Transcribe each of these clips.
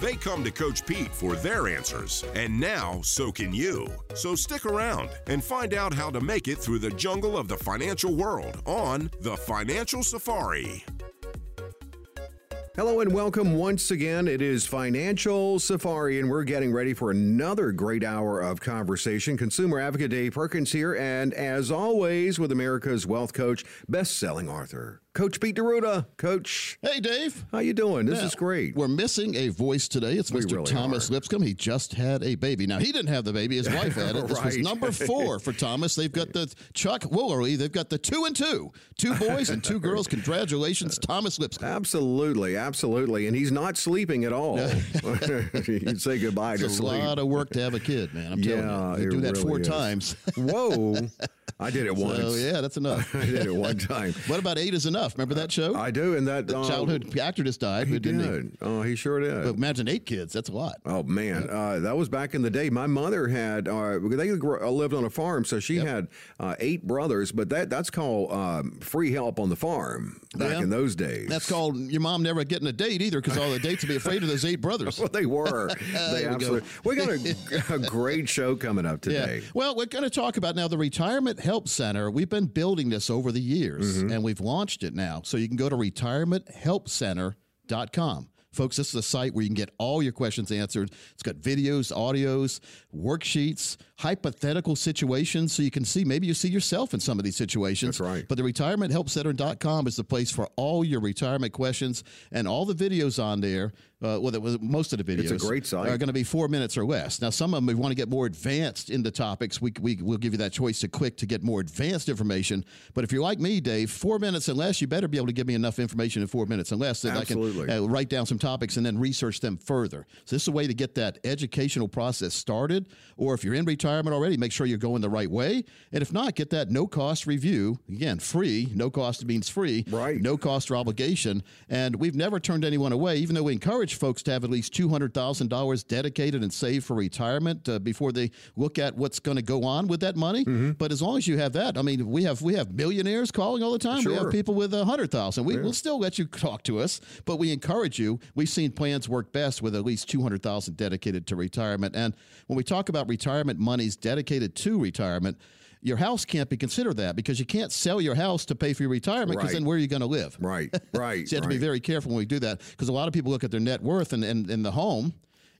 They come to Coach Pete for their answers, and now so can you. So stick around and find out how to make it through the jungle of the financial world on The Financial Safari. Hello and welcome once again. It is Financial Safari, and we're getting ready for another great hour of conversation. Consumer advocate Dave Perkins here, and as always, with America's wealth coach, best-selling author Coach Pete D'Arruda. Coach. Hey, Dave. How you doing? This Now, is great. We're missing a voice today. It's We Mr. really Thomas are. Lipscomb. He just had a baby. Now, he didn't have the baby. His wife had it. This was number four for Thomas. They've got the Chuck Woolery. They've got the two and two. Two boys and two girls. Congratulations, Thomas Lipscomb. Absolutely, absolutely. And he's not sleeping at all. You'd say goodbye to It's a sleep. lot of work to have a kid, man. I'm Yeah, telling you. You do that really four is. times. Whoa. I did it once. So, yeah, that's enough. I did it one time. What about eight is enough? Remember that show? I do, and that uh, childhood actor just died. He didn't did. Oh, he sure did. But imagine eight kids. That's a lot. Oh man, uh, that was back in the day. My mother had uh, they uh, lived on a farm, so she Yep. had uh, eight brothers. But that that's called um, free help on the farm back Yeah. in those days. That's called your mom never getting a date either because all the dates would be afraid of those eight brothers. Well, they were. they There we go. absolutely. We got a, a great show coming up today. Yeah. Well, we're going to talk about now the Retirement Help Center. We've been building this over the years Mm-hmm. and we've launched it now. So you can go to retirementhelpcenter.com. Folks, this is a site where you can get all your questions answered. It's got videos, audios, worksheets, hypothetical situations so you can see maybe you see yourself in some of these situations. That's right. But the retirementhelpcenter.com is the place for all your retirement questions and all the videos on there. Uh, well, that was most of the videos It's a great site. are going to be four minutes or less. Now, some of them, if you want to get more advanced in the topics, we, we, we'll give you that choice to quick to get more advanced information. But if you're like me, Dave, four minutes and less, you better be able to give me enough information in four minutes and less that Absolutely. I can uh, write down some topics and then research them further. So this is a way to get that educational process started. Or if you're in retirement already, make sure you're going the right way. And if not, get that no cost review. Again, free. No cost means free. Right. No cost or obligation. And we've never turned anyone away, even though we encourage folks to have at least $200,000 dedicated and saved for retirement uh, before they look at what's going to go on with that money. Mm-hmm. But as long as you have that, I mean, we have we have millionaires calling all the time. We have people with a hundred thousand. We will still let you talk to us, but we encourage you. We've seen plans work best with at least two hundred thousand dedicated to retirement. And when we talk about retirement monies dedicated to retirement, your house can't be considered that because you can't sell your house to pay for your retirement because Right. then where are you going to live? Right, right. So you have to be very careful when we do that because a lot of people look at their net worth and, and, and the home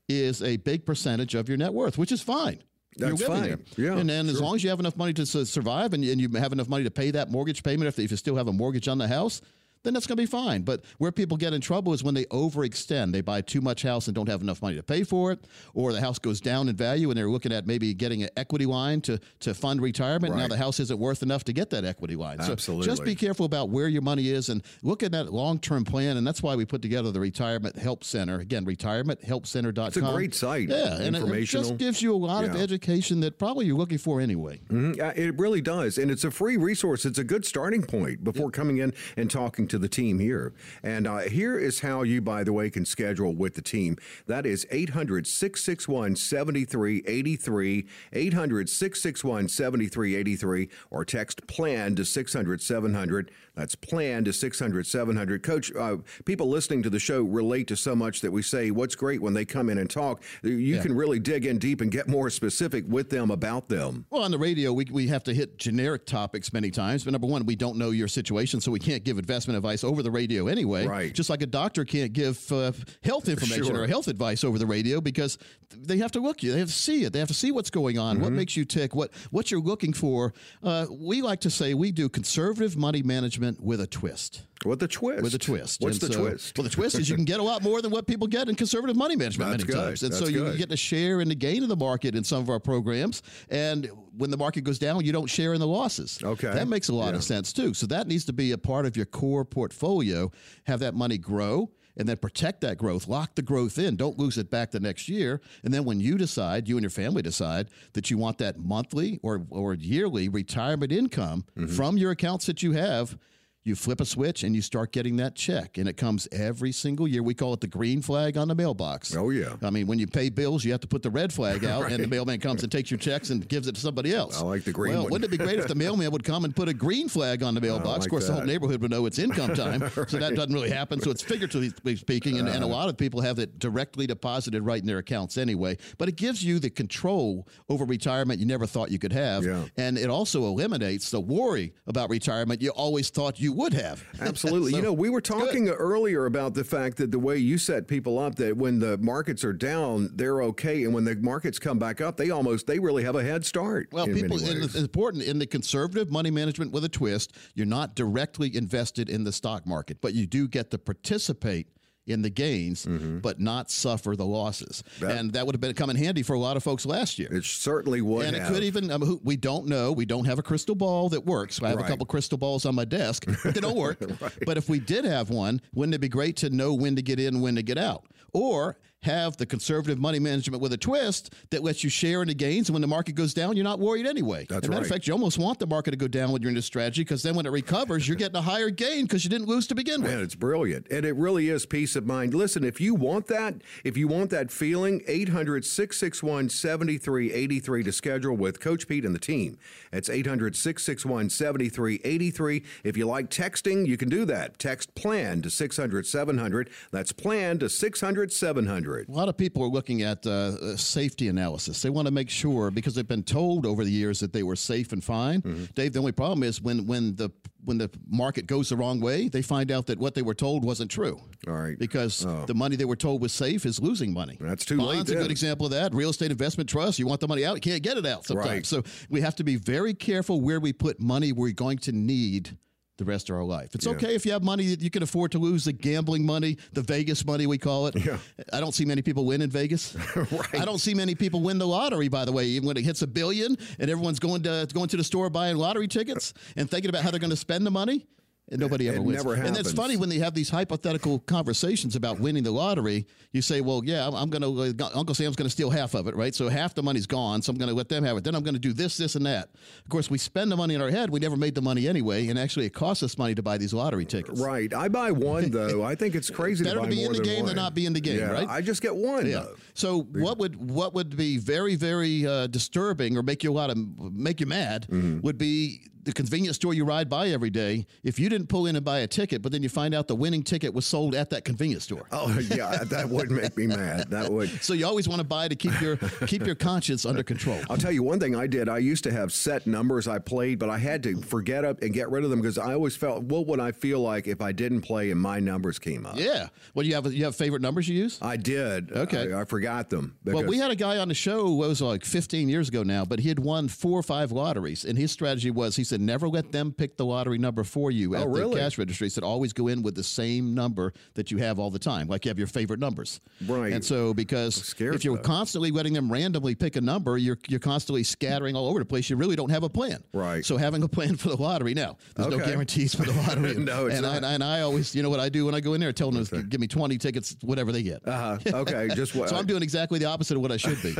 is a big percentage of your net worth, which is fine. That's fine. there. Yeah, and then as long as you have enough money to survive and, and you have enough money to pay that mortgage payment, if, if you still have a mortgage on the house, then that's going to be fine. But where people get in trouble is when they overextend. They buy too much house and don't have enough money to pay for it, or the house goes down in value and they're looking at maybe getting an equity line to, to fund retirement. Now the house isn't worth enough to get that equity line. So Absolutely. just be careful about where your money is and look at that long term plan. And that's why we put together the Retirement Help Center. Again, retirementhelpcenter.com. It's a great site. Yeah, and it- it just gives you a lot of education that probably you're looking for anyway. Mhm. Uh, It really does. And it's a free resource. It's a good starting point before coming in and talking to the team here. And uh, here is how you, by the way, can schedule with the team. That is 800 661 7383, 800 661 7383, or text PLAN to 600 700. That's planned to 600 700. Coach, uh, people listening to the show relate to so much that we say what's great when they come in and talk. You Yeah. can really dig in deep and get more specific with them about them. Well, on the radio, we, we have to hit generic topics many times. But number one, we don't know your situation, so we can't give investment advice over the radio anyway. Right. Just like a doctor can't give uh, health information Sure. or health advice over the radio because they have to look you. They have to see it. They have to see what's going on, Mm-hmm. what makes you tick, what what you're looking for. Uh, we like to say we do conservative money management management with a twist. With a twist. With a twist. What's And the so- twist? Well, the twist is you can get a lot more than what people get in conservative money management That's many good. times. And so you get a share in the gain of the market in some of our programs. And when the market goes down, you don't share in the losses. Okay. That makes a lot Yeah. of sense too. So that needs to be a part of your core portfolio. Have that money grow and then protect that growth. Lock the growth in. Don't lose it back the next year. And then when you decide, you and your family decide that you want that monthly or, or yearly retirement income Mm-hmm. from your accounts that you have, you flip a switch and you start getting that check. And it comes every single year. We call it the green flag on the mailbox. Oh, yeah. I mean, when you pay bills, you have to put the red flag out, and the mailman comes and takes your checks and gives it to somebody else. I like the green Well, one. wouldn't it be great if the mailman would come and put a green flag on the mailbox? like of course, the whole neighborhood would know it's income time, so that doesn't really happen. So it's figuratively speaking, and, Uh-huh. and a lot of people have it directly deposited right in their accounts anyway. But it gives you the control over retirement you never thought you could have, Yeah. and it also eliminates the worry about retirement you always thought you would have. Absolutely. you know, we were it's good. talking earlier about the fact that the way you set people up that when the markets are down, they're okay, and when the markets come back up, they almost they really have a head start. Well, people, it's important in the conservative money management with a twist, you're not directly invested in the stock market, but you do get to participate in the gains, but not suffer the losses. Mm-hmm. That- and that would have been come in handy for a lot of folks last year. it certainly would. and it have. could even, I mean, who- we don't know. We don't have a crystal ball that works. I have Right. a couple crystal balls on my desk, but they don't work. But if we did have one, wouldn't it be great to know when to get in, when to get out? Or have the conservative money management with a twist that lets you share in the gains. And when the market goes down, you're not worried anyway. That's As a matter right. of fact, you almost want the market to go down when you're in this strategy because then when it recovers, you're getting a higher gain because you didn't lose to begin with. Man, it's brilliant. And it really is peace of mind. Listen, if you want that, if you want that feeling, 800 661 7383 to schedule with Coach Pete and the team. It's 800 661 7383. If you like texting, you can do that. Text plan to 600 700. That's plan to 600 700. A lot of people are looking at uh, uh, safety analysis. They want to make sure because they've been told over the years that they were safe and fine. Mm-hmm. Dave, the only problem is when when the when the market goes the wrong way, they find out that what they were told wasn't true. All right. Because the money they were told was safe is losing money. That's too late Bonds a good example of that. Real estate investment trust. You want the money out, you can't get it out sometimes. Right. So we have to be very careful where we put money we're going to need the rest of our life. It's okay if you have money that you can afford to lose, the gambling money, the Vegas money we call it. Yeah. I don't see many people win in Vegas. I don't see many people win the lottery, by the way, even when it hits a billion and everyone's going to going to the store buying lottery tickets and thinking about how they're going to spend the money. And nobody ever It wins. never And it's funny when they have these hypothetical conversations about winning the lottery. You say, "Well, yeah, I'm, I'm going to Uncle Sam's going to steal half of it, right? So half the money's gone. So I'm going to let them have it. Then I'm going to do this, this, and that. Of course, we spend the money in our head. We never made the money anyway, and actually, it costs us money to buy these lottery tickets. Right. I buy one, though. I think it's crazy Better to to be in the game one. than not be in the game, Yeah, right? I just get one, Yeah. though. So what would what would be very very uh, disturbing or make you a lot of make you mad Mm-hmm. would be the convenience store you ride by every day. If you didn't pull in and buy a ticket, but then you find out the winning ticket was sold at that convenience store. Oh, yeah. That would make me mad. That would. So you always want to buy to keep your keep your conscience under control. I'll tell you one thing I did. I used to have set numbers I played, but I had to forget up and get rid of them because I always felt, what would I feel like if I didn't play and my numbers came up? Yeah. Well, you have you have favorite numbers you use? I did. Okay. I, I forgot them. Well, we had a guy on the show, what was like 15 years ago now, but he had won four or five lotteries. And his strategy was he said, never let them pick the lottery number for you at Oh, really? the cash registry. He said, always go in with the same number that you have all the time, like you have your favorite numbers. Right. And so, because Scared if you're stuff. constantly letting them randomly pick a number, you're, you're constantly scattering all over the place. You really don't have a plan. Right. So, having a plan for the lottery now, there's no guarantees for the lottery. No, it's and, I, and I always, you know what I do when I go in there? Tell them, to give me 20 tickets, whatever they get. Uh-huh. Okay. Just what? So I'm doing exactly the opposite of what I should be.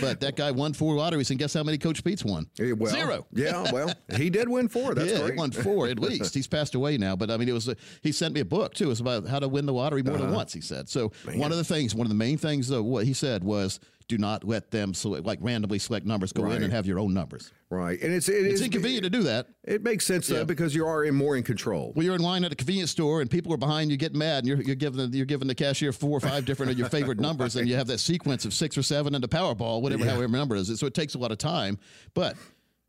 but that guy won four lotteries, and guess how many Coach Pete's won? Well, Zero. Yeah. Well, he did win four. That's yeah, great. he won four at least. He's passed away now, but I mean, it was. A, he sent me a book too. It was about how to win the lottery more Uh-huh. than once. He said. So one of the things, one of the main things, though, what he said was, do not let them select, like randomly select numbers. Go Right. in and have your own numbers. Right. And it's it It's is- inconvenient to do that. It makes sense though Yeah. because you are in more in control. Well, you're in line at a convenience store, and people are behind you, getting mad, and you're, you're giving the, you're giving the cashier four or five different of your favorite numbers, and you have that sequence of six or seven and the Powerball, whatever, however number it is. So it takes a lot of time, but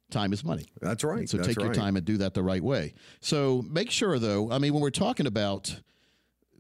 time is money. That's right. So That's take your right. time and do that the right way. So make sure, though. I mean, when we're talking about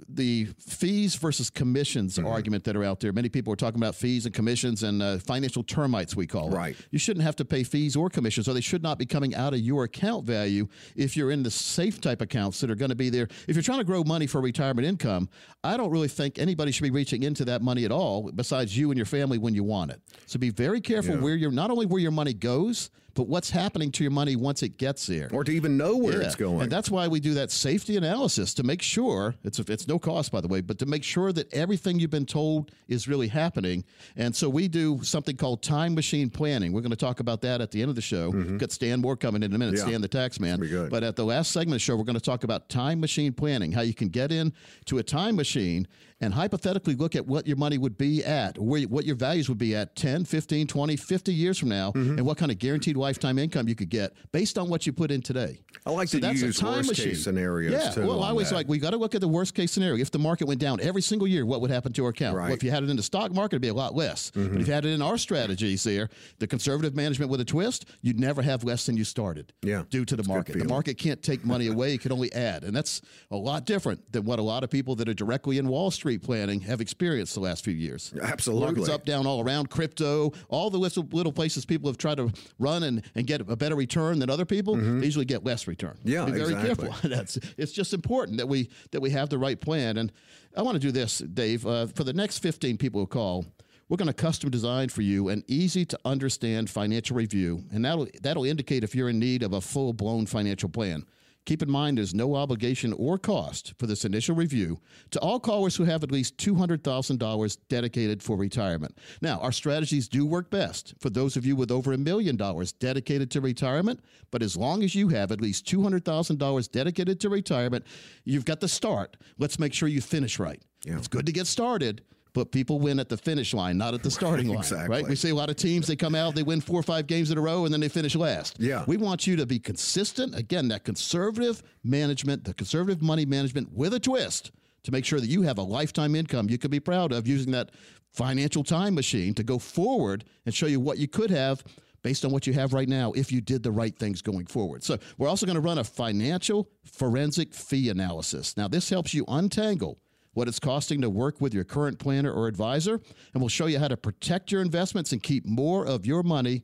the fees versus commissions Mm-hmm. argument that are out there. Many people are talking about fees and commissions and uh, financial termites, we call it. Right. You shouldn't have to pay fees or commissions, or they should not be coming out of your account value if you're in the safe type accounts that are going to be there. If you're trying to grow money for retirement income, I don't really think anybody should be reaching into that money at all besides you and your family when you want it. So be very careful Yeah. where your not only where your money goes, but what's happening to your money once it gets there. Or to even know where Yeah. it's going. And that's why we do that safety analysis to make sure it's it's no cost by the way, but to make sure that everything you've been told is really happening. And so we do something called time machine planning. We're going to talk about that at the end of the show. We've got Stan Moore coming in a minute, Mm-hmm. Yeah. Stan the tax man. But at the last segment of the show, we're going to talk about time machine planning, how you can get in to a time machine and hypothetically look at what your money would be at, where what your values would be at 10, 15, 20, 50 years from now, Mm-hmm. and what kind of guaranteed lifetime income you could get based on what you put in today. I like So that you that's a use time worst machine. case scenarios Yeah, too. well, I always that. like we got to look at the worst case scenario. If the market went down every single year, what would happen to our account? Right. Mm-hmm. Well, if you had it in the stock market, it'd be a lot less. But if you had it in our strategies there, the conservative management with a twist, you'd never have less than you started. Yeah, due to the that's market. The market can't take money away; it can only add, and that's a lot different than what a lot of people that are directly in Wall Street planning have experienced the last few years. Absolutely. Markets up, down, all around. Crypto, all the little, little places people have tried to run and, and get a better return than other people, they usually get less return. Mm-hmm. Yeah, Be very exactly. careful. That's it's just important that we that we have the right plan. And I want to do this, Dave. Uh, for the next 15 people who call, we're going to custom design for you an easy to understand financial review, and that'll that'll indicate if you're in need of a full blown financial plan. Keep in mind, there's no obligation or cost for this initial review to all callers who have at least $200,000 dedicated for retirement. Now, our strategies do work best for those of you with over a million dollars dedicated to retirement, but as long as you have at least $200,000 dedicated to retirement, you've got the start. Let's make sure you finish right. Yeah. It's good to get started. But people win at the finish line, not at the starting line. Exactly. Right? We see a lot of teams, they come out, they win four or five games in a row, and then they finish last. Yeah. We want you to be consistent. Again, that conservative management, the conservative money management with a twist to make sure that you have a lifetime income you can be proud of using that financial time machine to go forward and show you what you could have based on what you have right now if you did the right things going forward. So, we're also going to run a financial forensic fee analysis. Now, this helps you untangle what it's costing to work with your current planner or advisor, and we'll show you how to protect your investments and keep more of your money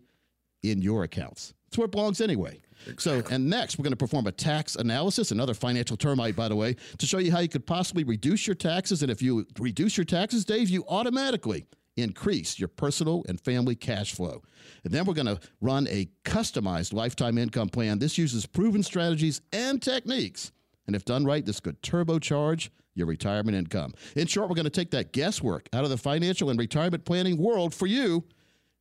in your accounts. It's where it belongs anyway. So, and next, we're going to perform a tax analysis, another financial termite, by the way, to show you how you could possibly reduce your taxes. And if you reduce your taxes, Dave, you automatically increase your personal and family cash flow. And then we're going to run a customized lifetime income plan. This uses proven strategies and techniques. And if done right, this could turbocharge your retirement income. In short, we're going to take that guesswork out of the financial and retirement planning world for you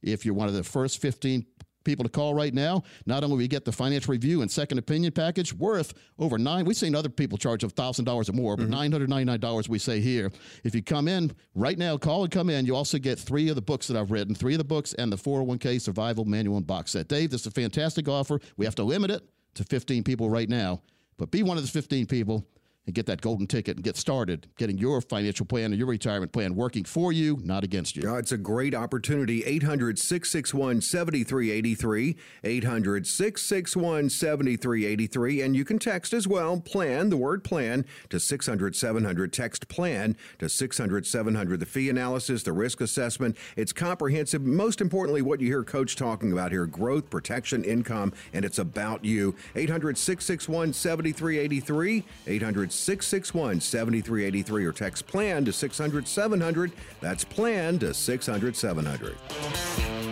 if you're one of the first 15 people to call right now, not only will you get the financial review and second opinion package worth over nine, we've seen other people charge $1,000 or more, but mm-hmm. $999 we say here. If you come in right now, call and come in, you also get three of the books that I've written, three of the books and the 401k survival manual and box set. Dave, this is a fantastic offer. We have to limit it to 15 people right now, but be one of the 15 people and get that golden ticket and get started getting your financial plan and your retirement plan working for you, not against you. It's a great opportunity. 800 661 7383. 800 661 7383. And you can text as well. Plan, the word plan, to 600 700. Text plan to 600 700. The fee analysis, the risk assessment. It's comprehensive. Most importantly, what you hear Coach talking about here growth, protection, income, and it's about you. 800 661 7383. 800 661 7383. Or text plan to 600 700. That's plan to 600 700.